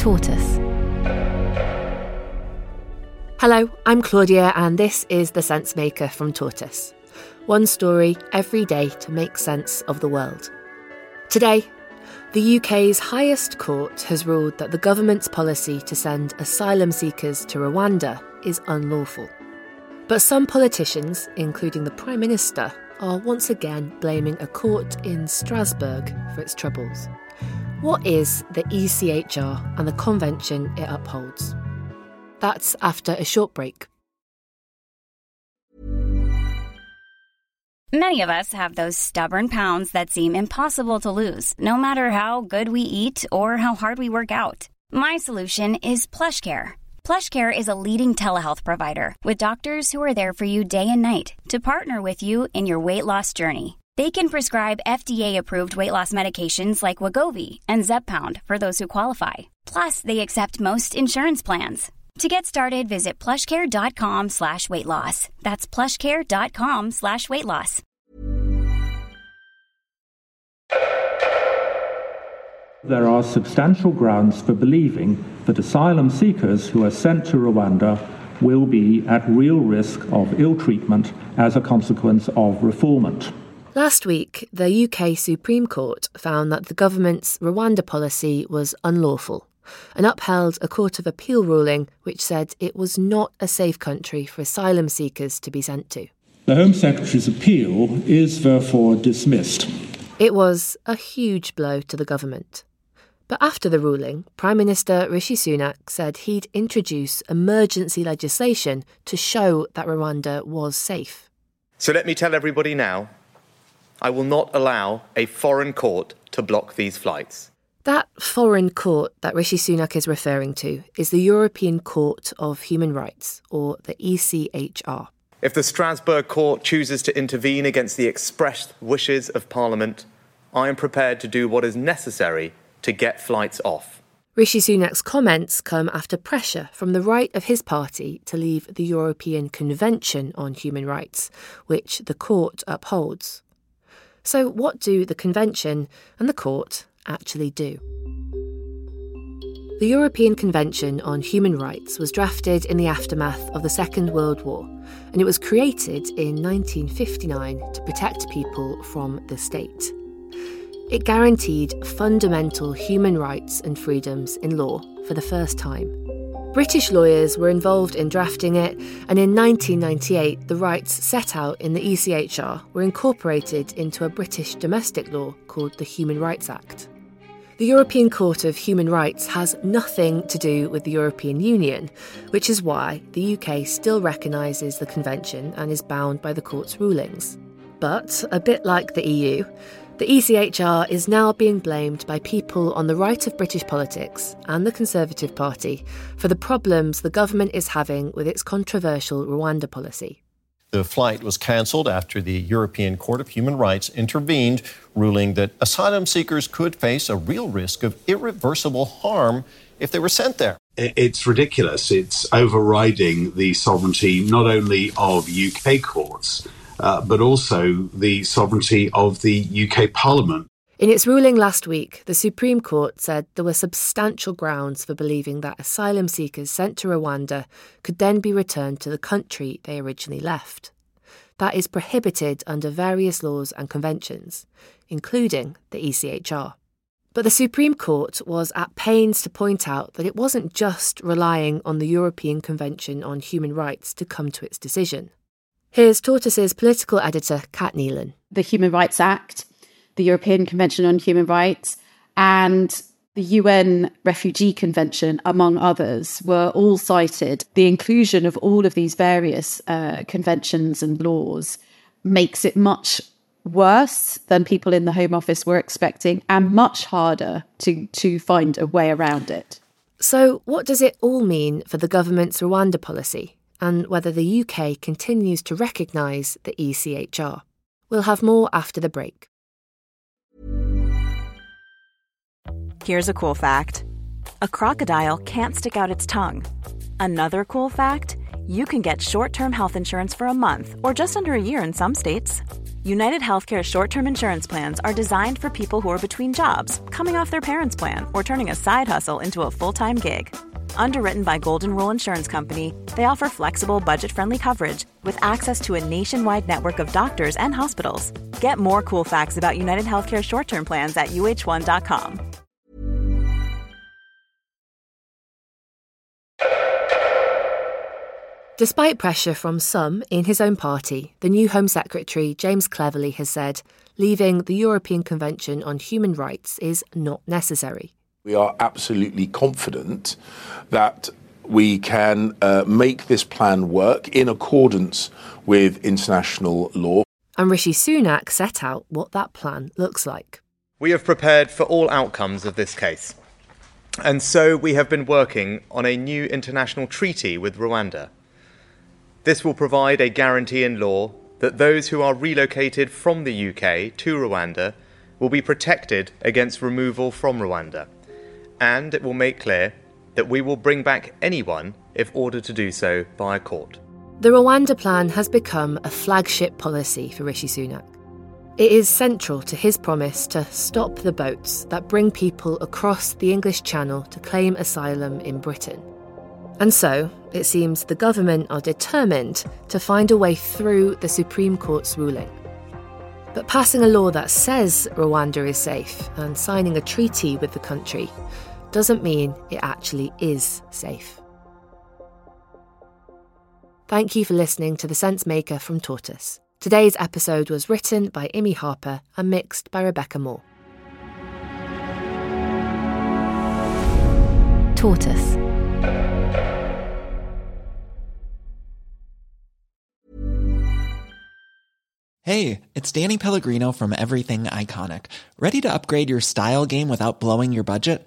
Tortoise. Hello, I'm Claudia, and this is The Sense Maker from Tortoise. One story every day to make sense of the world. Today, the UK's highest court has ruled that the government's policy to send asylum seekers to Rwanda is unlawful. But some politicians, including the Prime Minister, are once again blaming a court in Strasbourg for its troubles. What is the ECHR and the convention it upholds? That's after a short break. Many of us have those stubborn pounds that seem impossible to lose, no matter how good we eat or how hard we work out. My solution is PlushCare. PlushCare is a leading telehealth provider with doctors who are there for you day and night to partner with you in your weight loss journey. They can prescribe FDA-approved weight loss medications like Wegovy and Zepbound for those who qualify. Plus, they accept most insurance plans. To get started, visit plushcare.com slash weight loss. That's plushcare.com slash weight loss. There are substantial grounds for believing that asylum seekers who are sent to Rwanda will be at real risk of ill treatment as a consequence of refoulement. Last week, the UK Supreme Court found that the government's Rwanda policy was unlawful and upheld a Court of Appeal ruling which said it was not a safe country for asylum seekers to be sent to. The Home Secretary's appeal is therefore dismissed. It was a huge blow to the government. But after the ruling, Prime Minister Rishi Sunak said he'd introduce emergency legislation to show that Rwanda was safe. So let me tell everybody now I will not allow a foreign court to block these flights. That foreign court that Rishi Sunak is referring to is the European Court of Human Rights, or the ECHR. If the Strasbourg court chooses to intervene against the expressed wishes of Parliament, I am prepared to do what is necessary to get flights off. Rishi Sunak's comments come after pressure from the right of his party to leave the European Convention on Human Rights, which the court upholds. So, what do the Convention and the court actually do? The European Convention on Human Rights was drafted in the aftermath of the Second World War, and it was created in 1959 to protect people from the state. It guaranteed fundamental human rights and freedoms in law for the first time. British lawyers were involved in drafting it, and in 1998, the rights set out in the ECHR were incorporated into a British domestic law called the Human Rights Act. The European Court of Human Rights has nothing to do with the European Union, which is why the UK still recognises the Convention and is bound by the court's rulings. But, a bit like the EU, the ECHR is now being blamed by people on the right of British politics and the Conservative Party for the problems the government is having with its controversial Rwanda policy. The flight was cancelled after the European Court of Human Rights intervened, ruling that asylum seekers could face a real risk of irreversible harm if they were sent there. It's ridiculous. It's overriding the sovereignty not only of UK courts uh, but also the sovereignty of the UK Parliament. In its ruling last week, the Supreme Court said there were substantial grounds for believing that asylum seekers sent to Rwanda could then be returned to the country they originally left. That is prohibited under various laws and conventions, including the ECHR. But the Supreme Court was at pains to point out that it wasn't just relying on the European Convention on Human Rights to come to its decision. Here's Tortoise's political editor, Cat Neilan. The Human Rights Act, the European Convention on Human Rights, and the UN Refugee Convention, among others, were all cited. The inclusion of all of these various uh, conventions and laws makes it much worse than people in the Home Office were expecting and much harder to, to find a way around it. So, what does it all mean for the government's Rwanda policy? And whether the UK continues to recognise the ECHR. We'll have more after the break. Here's a cool fact a crocodile can't stick out its tongue. Another cool fact you can get short term health insurance for a month or just under a year in some states. United Healthcare short term insurance plans are designed for people who are between jobs, coming off their parents' plan, or turning a side hustle into a full time gig. Underwritten by Golden Rule Insurance Company, they offer flexible, budget friendly coverage with access to a nationwide network of doctors and hospitals. Get more cool facts about United Healthcare short term plans at uh1.com. Despite pressure from some in his own party, the new Home Secretary, James Cleverly, has said leaving the European Convention on Human Rights is not necessary. We are absolutely confident that we can uh, make this plan work in accordance with international law. And Rishi Sunak set out what that plan looks like. We have prepared for all outcomes of this case. And so we have been working on a new international treaty with Rwanda. This will provide a guarantee in law that those who are relocated from the UK to Rwanda will be protected against removal from Rwanda. And it will make clear that we will bring back anyone if ordered to do so by a court. The Rwanda plan has become a flagship policy for Rishi Sunak. It is central to his promise to stop the boats that bring people across the English Channel to claim asylum in Britain. And so, it seems the government are determined to find a way through the Supreme Court's ruling. But passing a law that says Rwanda is safe and signing a treaty with the country doesn't mean it actually is safe. Thank you for listening to The Sense Maker from Tortoise. Today's episode was written by Imi Harper and mixed by Rebecca Moore. Tortoise. Hey, it's Danny Pellegrino from Everything Iconic. Ready to upgrade your style game without blowing your budget?